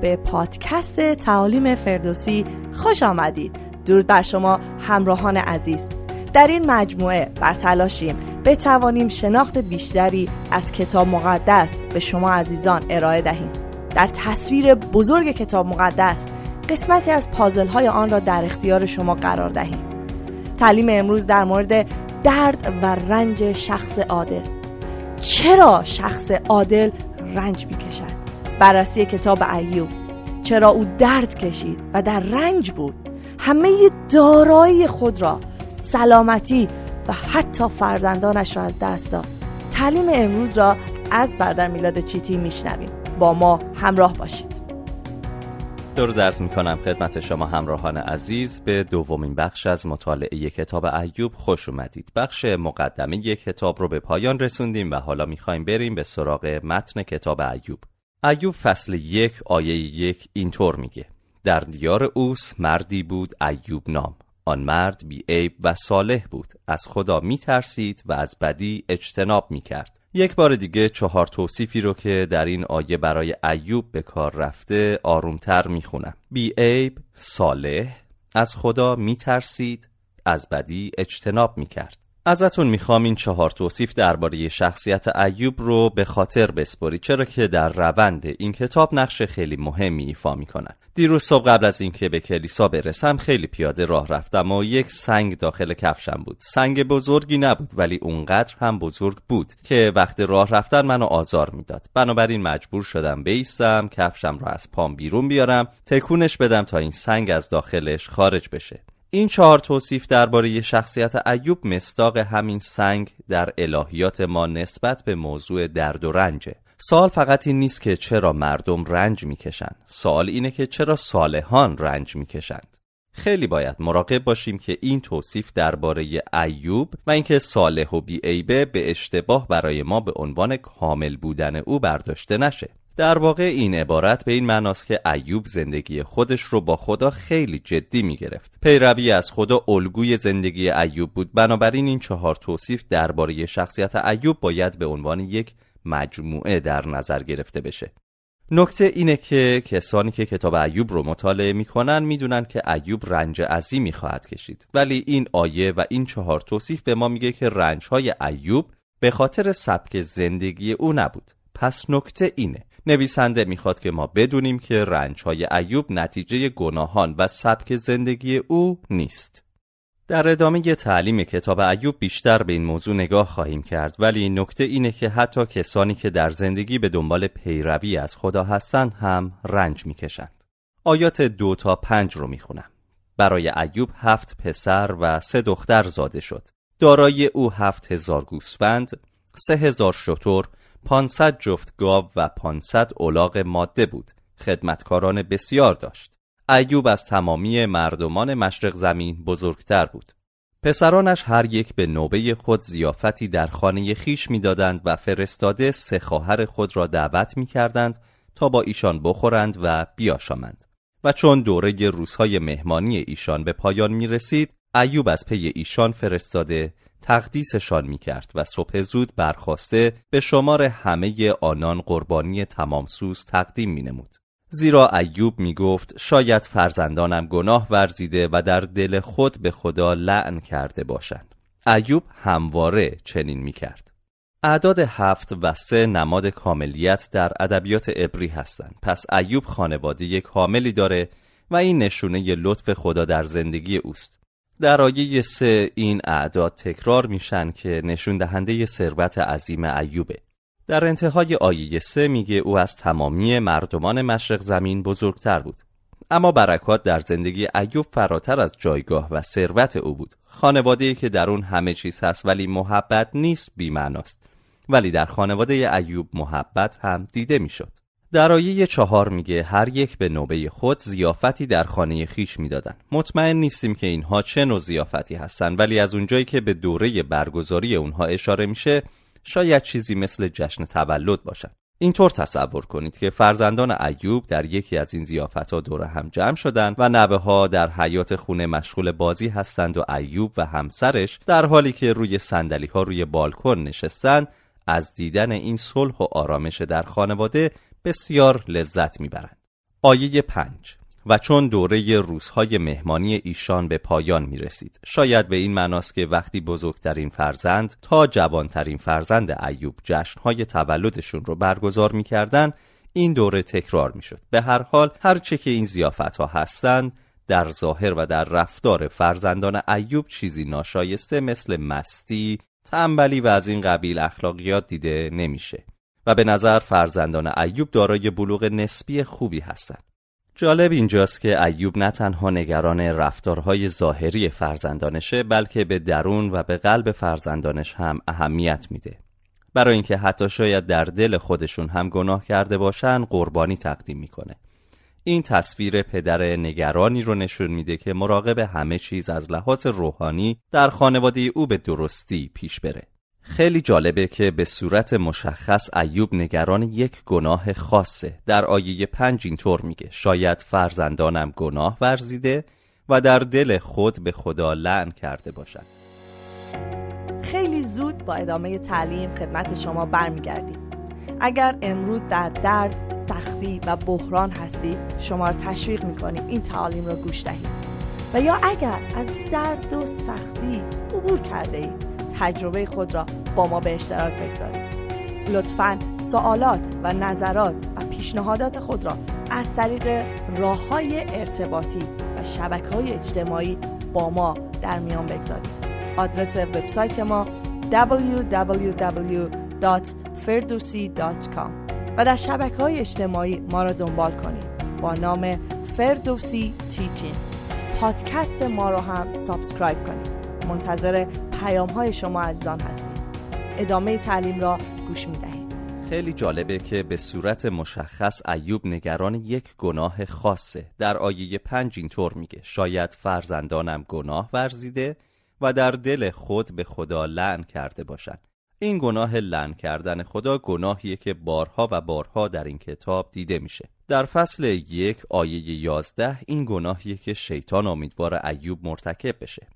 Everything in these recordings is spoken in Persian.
به پادکست تعالیم فردوسی خوش آمدید. درود بر شما همراهان عزیز. در این مجموعه بر تلاشیم بتوانیم شناخت بیشتری از کتاب مقدس به شما عزیزان ارائه دهیم. در تصویر بزرگ کتاب مقدس قسمتی از پازل های آن را در اختیار شما قرار دهیم. تعلیم امروز در مورد درد و رنج شخص عادل. چرا شخص عادل رنج می‌کشد؟ بررسی کتاب ایوب. چرا او درد کشید و در رنج بود. همه دارایی خود را سلامتی و حتی فرزندانش را از دست داد. تعلیم امروز را از بردر میلاد چیتی میشنویم. با ما همراه باشید. دور درس می کنم خدمت شما همراهان عزیز. به دومین بخش از مطالعه کتاب ایوب خوش اومدید. بخش مقدمه کتاب رو به پایان رسوندیم و حالا می‌خوایم بریم به سراغ متن کتاب ایوب. ایوب فصل یک آیه یک اینطور میگه. در دیار اوس مردی بود ایوب نام. آن مرد بی عیب و صالح بود. از خدا می ترسید و از بدی اجتناب می کرد یک بار دیگه چهار توصیفی رو که در این آیه برای ایوب به کار رفته آرومتر می خونم بی عیب صالح از خدا می ترسید از بدی اجتناب می کرد ازتون می‌خوام این چهار توصیف درباره شخصیت ایوب رو به خاطر بسپری چرا که در روند این کتاب نقش خیلی مهمی ایفا می‌کنن دیروز صبح قبل از اینکه به کلیسا برسم خیلی پیاده راه رفتم و یک سنگ داخل کفشم بود. سنگ بزرگی نبود ولی اونقدر هم بزرگ بود که وقت راه رفتن منو آزار می‌داد. بنابراین مجبور شدم بیستم کفشم را از پام بیرون بیارم تکونش بدم تا این سنگ از داخلش خارج بشه. این چهار توصیف درباره شخصیت ایوب مستاق همین سنگ در الهیات ما نسبت به موضوع درد و رنجه. سوال فقط این نیست که چرا مردم رنج می‌کشند سوال اینه که چرا صالحان رنج می‌کشند. خیلی باید مراقب باشیم که این توصیف درباره ایوب و اینکه صالح و بیعیبه به اشتباه برای ما به عنوان کامل بودن او برداشته نشه. در واقع این عبارت به این معناست که ایوب زندگی خودش رو با خدا خیلی جدی می گرفت. پیروی از خدا الگوی زندگی ایوب بود بنابراین این چهار توصیف درباره شخصیت ایوب باید به عنوان یک مجموعه در نظر گرفته بشه. نکته اینه که کسانی که کتاب ایوب رو مطالعه می‌کنن می‌دونن که ایوب رنج عظیمی خواهد کشید ولی این آیه و این چهار توصیف به ما میگه که رنج های ایوب به خاطر سبک زندگی او نبود پس نکته اینه نویسنده می‌خواد که ما بدونیم که رنجهای ایوب نتیجه گناهان و سبک زندگی او نیست. در ادامه تعلیم کتاب ایوب بیشتر به این موضوع نگاه خواهیم کرد ولی نکته اینه که حتی کسانی که در زندگی به دنبال پیروی از خدا هستند هم رنج می‌کشند. آیات دو تا پنج رو می‌خونم. برای ایوب هفت پسر و سه دختر زاده شد. دارای او هفت هزار گوسفند، سه هزار شتر، 500 جفت گاو و 500 الاغ ماده بود. خدمتکاران بسیار داشت. ایوب از تمامی مردمان مشرق زمین بزرگتر بود. پسرانش هر یک به نوبه خود زیافتی در خانه خیش می‌دادند و فرستاده سه خواهر خود را دعوت می کردند تا با ایشان بخورند و بیاشامند. و چون دوره روزهای مهمانی ایشان به پایان می رسید ایوب از پی ایشان فرستاده تقدیسشان می کرد و صبح زود برخواسته به شمار همه آنان قربانی تمامسوز تقدیم می نمود. زیرا ایوب می گفت شاید فرزندانم گناه ورزیده و در دل خود به خدا لعن کرده باشند. ایوب همواره چنین می کرد. اعداد هفت و سه نماد کاملیت در ادبیات عبری هستند. پس ایوب خانواده کاملی داره و این نشونه لطف خدا در زندگی اوست. در آیه سه این اعداد تکرار میشن که نشون دهنده ثروت عظیم ایوبه. در انتهای آیه سه میگه او از تمامی مردمان مشرق زمین بزرگتر بود. اما برکات در زندگی ایوب فراتر از جایگاه و ثروت او بود. خانواده که در اون همه چیز هست ولی محبت نیست بیمعناست. ولی در خانواده ایوب محبت هم دیده می‌شد. در آیه چهار میگه هر یک به نوبه خود زیافتی در خانه خیش می‌دادن. مطمئن نیستیم که اینها چه نوع زیافتی هستن ولی از اونجایی که به دوره برگزاری اونها اشاره میشه شاید چیزی مثل جشن تولد باشن. اینطور تصور کنید که فرزندان ایوب در یکی از این زیافت ها دور هم جمع شدند و نوه ها در حیات خونه مشغول بازی هستند و ایوب و همسرش در حالی که روی سندلی ها روی بالکن نشستند از دیدن این صلح و آرامش در خانواده بسیار لذت می‌برند. آیه پنج و چون دوره روزهای مهمانی ایشان به پایان می رسید. شاید به این معناست که وقتی بزرگترین فرزند تا جوانترین فرزند ایوب جشنهای تولدشون رو برگزار می کردن، این دوره تکرار می شد. به هر حال هرچه که این زیافت ها هستند در ظاهر و در رفتار فرزندان ایوب چیزی ناشایسته مثل مستی، تنبلی و از این قبیل اخلاقیات دیده نمیشه و به نظر فرزندان ایوب دارای بلوغ نسبی خوبی هستند. جالب اینجاست که ایوب نه تنها نگران رفتارهای ظاهری فرزندانشه بلکه به درون و به قلب فرزندانش هم اهمیت میده. برای اینکه حتی شاید در دل خودشون هم گناه کرده باشن قربانی تقدیم می‌کنه. این تصویر پدر نگرانی رو نشون میده که مراقب همه چیز از لحاظ روحانی در خانواده او به درستی پیش بره. خیلی جالبه که به صورت مشخص ایوب نگران یک گناه خاصه در آیه پنج اینطور میگه. شاید فرزندانم گناه ورزیده و در دل خود به خدا لعن کرده باشند خیلی زود با ادامه تعلیم خدمت شما برمیگردیم. اگر امروز در درد، سختی و بحران هستید شما را تشویق می‌کنیم این تعالیم را گوش دهید. و یا اگر از درد و سختی عبور کرده اید تجربه خود را با ما به اشتراک بگذارید. لطفا سوالات و نظرات و پیشنهادات خود را از طریق راه های ارتباطی و شبکه های اجتماعی با ما در میان بگذارید. آدرس وبسایت ما www.ferdusi.com و در شبکه های اجتماعی ما را دنبال کنید. با نام فردوسی Teaching پادکست ما را هم subscribe کنید. منتظر پیام های شما عزیزان هستیم. ادامه تعلیم را گوش می دهیم خیلی جالبه که به صورت مشخص ایوب نگران یک گناه خاصه. در آیه پنج اینطور میگه شاید فرزندانم گناه ورزیده و در دل خود به خدا لعن کرده باشند. این گناه لعن کردن خدا گناهیه که بارها و بارها در این کتاب دیده میشه. در فصل یک آیه یازده این گناهیه که شیطان امیدوار ایوب مرتکب بشه.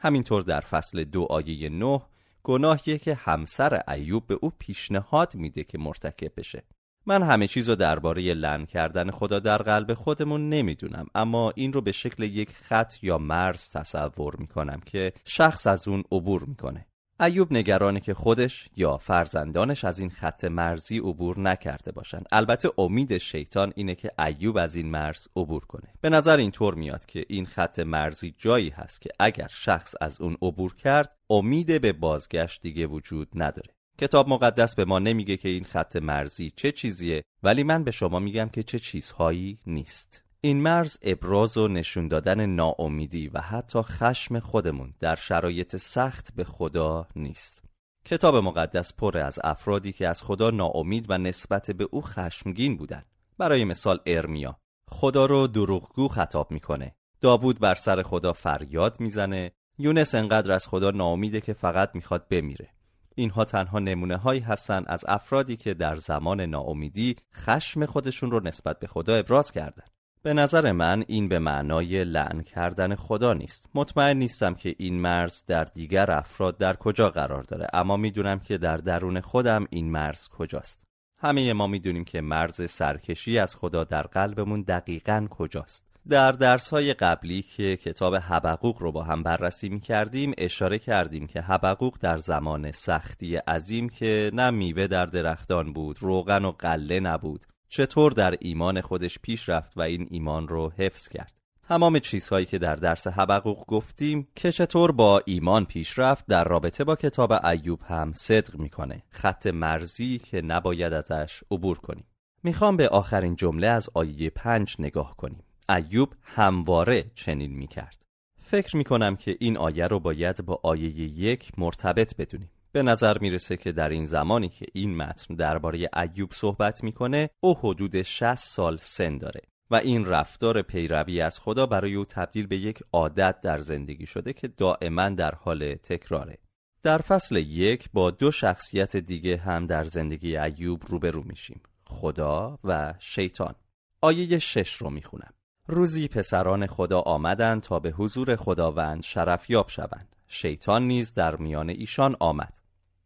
همینطور در فصل دو آیه نه گناهیه که همسر ایوب به او پیشنهاد میده که مرتکب بشه. من همه چیز رو درباره لن کردن خدا در قلب خودمون نمی‌دونم اما این رو به شکل یک خط یا مرز تصور می‌کنم که شخص از اون عبور می‌کنه. ایوب نگرانه که خودش یا فرزندانش از این خط مرزی عبور نکرده باشند. البته امید شیطان اینه که ایوب از این مرز عبور کنه. به نظر اینطور میاد که این خط مرزی جایی هست که اگر شخص از اون عبور کرد امید به بازگشت دیگه وجود نداره. کتاب مقدس به ما نمیگه که این خط مرزی چه چیزیه ولی من به شما میگم که چه چیزهایی نیست. این مرز ابراز و نشون دادن ناامیدی و حتی خشم خودمون در شرایط سخت به خدا نیست. کتاب مقدس پر از افرادی که از خدا ناامید و نسبت به او خشمگین بودند. برای مثال ارمیا خدا رو دروغگو خطاب می‌کنه. داوود بر سر خدا فریاد می‌زنه. یونس انقدر از خدا ناامیده که فقط می‌خواد بمیره. اینها تنها نمونه هایی هستند از افرادی که در زمان ناامیدی خشم خودشون رو نسبت به خدا ابراز کردند. به نظر من این به معنای لعن کردن خدا نیست. مطمئن نیستم که این مرز در دیگر افراد در کجا قرار داره اما می‌دونم که در درون خودم این مرز کجاست. همه ما می‌دونیم که مرز سرکشی از خدا در قلبمون دقیقا کجاست. در درس های قبلی که کتاب حبقوق رو با هم بررسی می کردیم اشاره کردیم که حبقوق در زمان سختی عظیم که نه میوه در درختان بود روغن و قله نبود چطور در ایمان خودش پیش رفت و این ایمان رو حفظ کرد. تمام چیزهایی که در درس حبقوق گفتیم که چطور با ایمان پیش رفت در رابطه با کتاب ایوب هم صدق می‌کنه. خط مرزی که نباید ازش عبور کنیم. می‌خوام به آخرین جمله از آیه پنج نگاه کنیم. ایوب همواره چنین می‌کرد. فکر می‌کنم که این آیه رو باید با آیه یک مرتبط بدونیم. به نظر می‌رسه که در این زمانی که این متن درباره ایوب صحبت می‌کنه او حدود 60 سال سن داره و این رفتار پیروی از خدا برای او تبدیل به یک عادت در زندگی شده که دائما در حال تکراره. در فصل یک با دو شخصیت دیگه هم در زندگی ایوب روبرو میشیم خدا و شیطان. آیه شش رو می‌خونم. روزی پسران خدا آمدند تا به حضور خداوند شرفیاب شوند. شیطان نیز در میان ایشان آمد.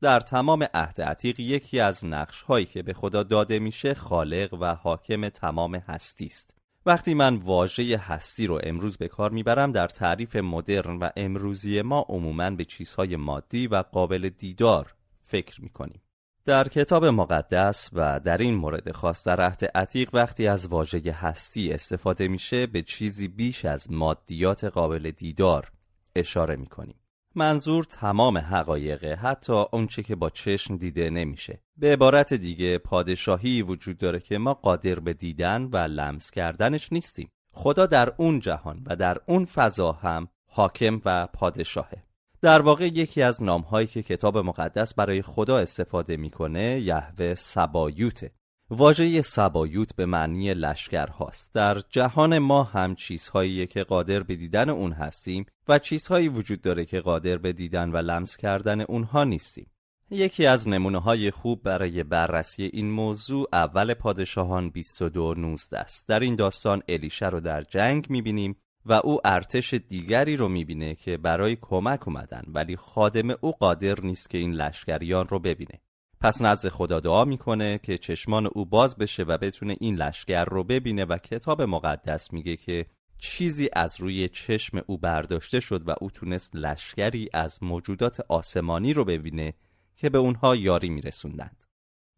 در تمام عهد عتیق یکی از نقش هایی که به خدا داده میشه خالق و حاکم تمام هستی است. وقتی من واژه هستی رو امروز به کار می‌برم در تعریف مدرن و امروزی ما عموما به چیزهای مادی و قابل دیدار فکر می‌کنیم. در کتاب مقدس و در این مورد خاص در عهد عتیق وقتی از واژه هستی استفاده میشه به چیزی بیش از مادیات قابل دیدار اشاره می‌کنیم. منظور تمام حقایقه حتی اونچه که با چشم دیده نمیشه. به عبارت دیگه پادشاهی وجود داره که ما قادر به دیدن و لمس کردنش نیستیم. خدا در اون جهان و در اون فضا هم حاکم و پادشاهه. در واقع یکی از نامهایی که کتاب مقدس برای خدا استفاده می‌کنه یهوه سبایوته. واژه سبایوت به معنی لشکر هاست. در جهان ما هم چیزهایی که قادر به دیدن اون هستیم و چیزهایی وجود داره که قادر به دیدن و لمس کردن اونها نیستیم. یکی از نمونه های خوب برای بررسی این موضوع اول پادشاهان 22 است. در این داستان الیشه رو در جنگ می‌بینیم و او ارتش دیگری رو می‌بینه که برای کمک اومدن ولی خادم او قادر نیست که این لشکریان رو ببینه. پس نزد خدا دعا می‌کنه که چشمان او باز بشه و بتونه این لشکر رو ببینه و کتاب مقدس میگه که چیزی از روی چشم او برداشته شد و او تونست لشکری از موجودات آسمانی رو ببینه که به اونها یاری میرسوندند.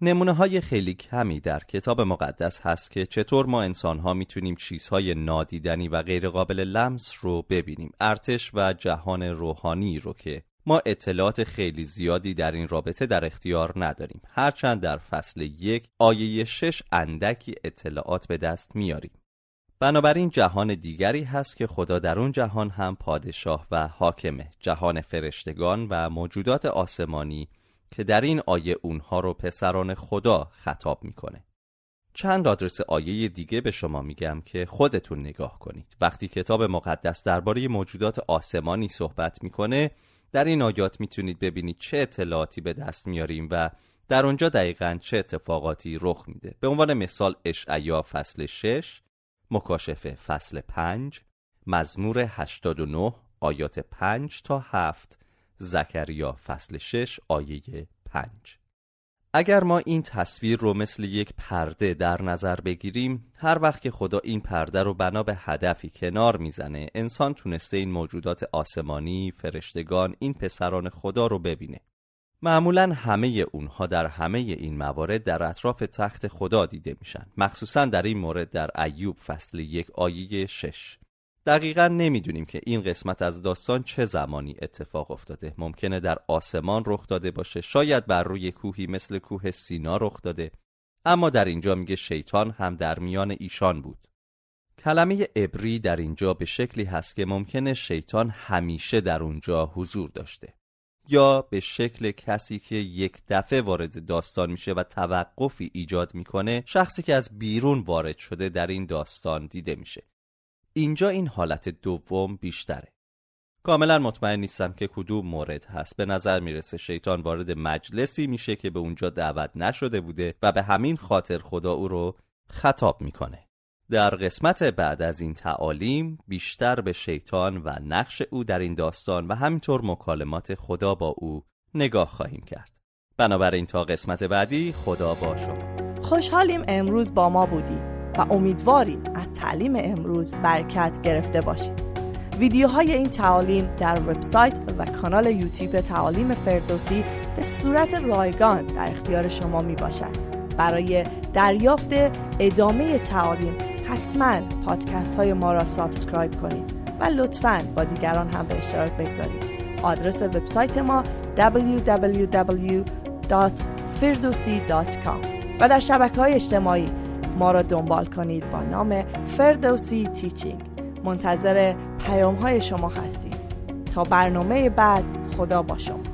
نمونه های خیلی کمی در کتاب مقدس هست که چطور ما انسان ها می‌تونیم چیزهای نادیدنی و غیرقابل لمس رو ببینیم ارتش و جهان روحانی رو که ما اطلاعات خیلی زیادی در این رابطه در اختیار نداریم. هرچند در فصل یک آیه شش اندکی اطلاعات به دست میاریم. بنابراین جهان دیگری هست که خدا در اون جهان هم پادشاه و حاکمه. جهان فرشتگان و موجودات آسمانی که در این آیه اونها رو پسران خدا خطاب می‌کنه. چند آدرس آیه دیگه به شما میگم که خودتون نگاه کنید. وقتی کتاب مقدس درباره موجودات آسمانی صحبت می‌کنه در این آیات می‌تونید ببینید چه اطلاعاتی به دست میاریم و در اونجا دقیقا چه اتفاقاتی رخ میده. به عنوان مثال اشعیا فصل 6 مکاشفه فصل 5 مزمور 89 آیات 5 تا 7 زکریا فصل 6 آیه 5 اگر ما این تصویر رو مثل یک پرده در نظر بگیریم هر وقت که خدا این پرده رو بنا به هدفی کنار می‌زنه انسان تونسته این موجودات آسمانی فرشتگان این پسران خدا رو ببینه. معمولا همه اونها در همه این موارد در اطراف تخت خدا دیده میشن. مخصوصا در این مورد در ایوب فصل یک آیه شش. دقیقا نمی‌دونیم که این قسمت از داستان چه زمانی اتفاق افتاده. ممکنه در آسمان رخ داده باشه شاید بر روی کوهی مثل کوه سینا رخ داده. اما در اینجا میگه شیطان هم در میان ایشان بود. کلمه ابری در اینجا به شکلی هست که ممکنه شیطان همیشه در اونجا حضور داشته. یا به شکل کسی که یک دفعه وارد داستان میشه و توقفی ایجاد می‌کنه شخصی که از بیرون وارد شده در این داستان دیده میشه. اینجا این حالت دوم بیشتره. کاملا مطمئن نیستم که کدوم مورد هست. به نظر می‌رسه شیطان وارد مجلسی میشه که به اونجا دعوت نشده بوده و به همین خاطر خدا او رو خطاب می‌کنه. در قسمت بعد از این تعالیم بیشتر به شیطان و نقش او در این داستان و همینطور مکالمات خدا با او نگاه خواهیم کرد. بنابراین تا قسمت بعدی خدا با شما. خوشحالیم امروز با ما بودید. و امیدواریم از تعلیم امروز برکت گرفته باشید. ویدیوهای این تعالیم در وبسایت و کانال یوتیوب تعالیم فردوسی به صورت رایگان در اختیار شما می باشد برای دریافت ادامه تعالیم حتما پادکست های ما را subscribe کنید و لطفا با دیگران هم به اشتراک بگذارید. آدرس وبسایت ما www.firdosi.com و در شبکه های اجتماعی ما را دنبال کنید با نام فردوسی تیچینگ. منتظر پیام های شما هستیم. تا برنامه بعد خدا با شما.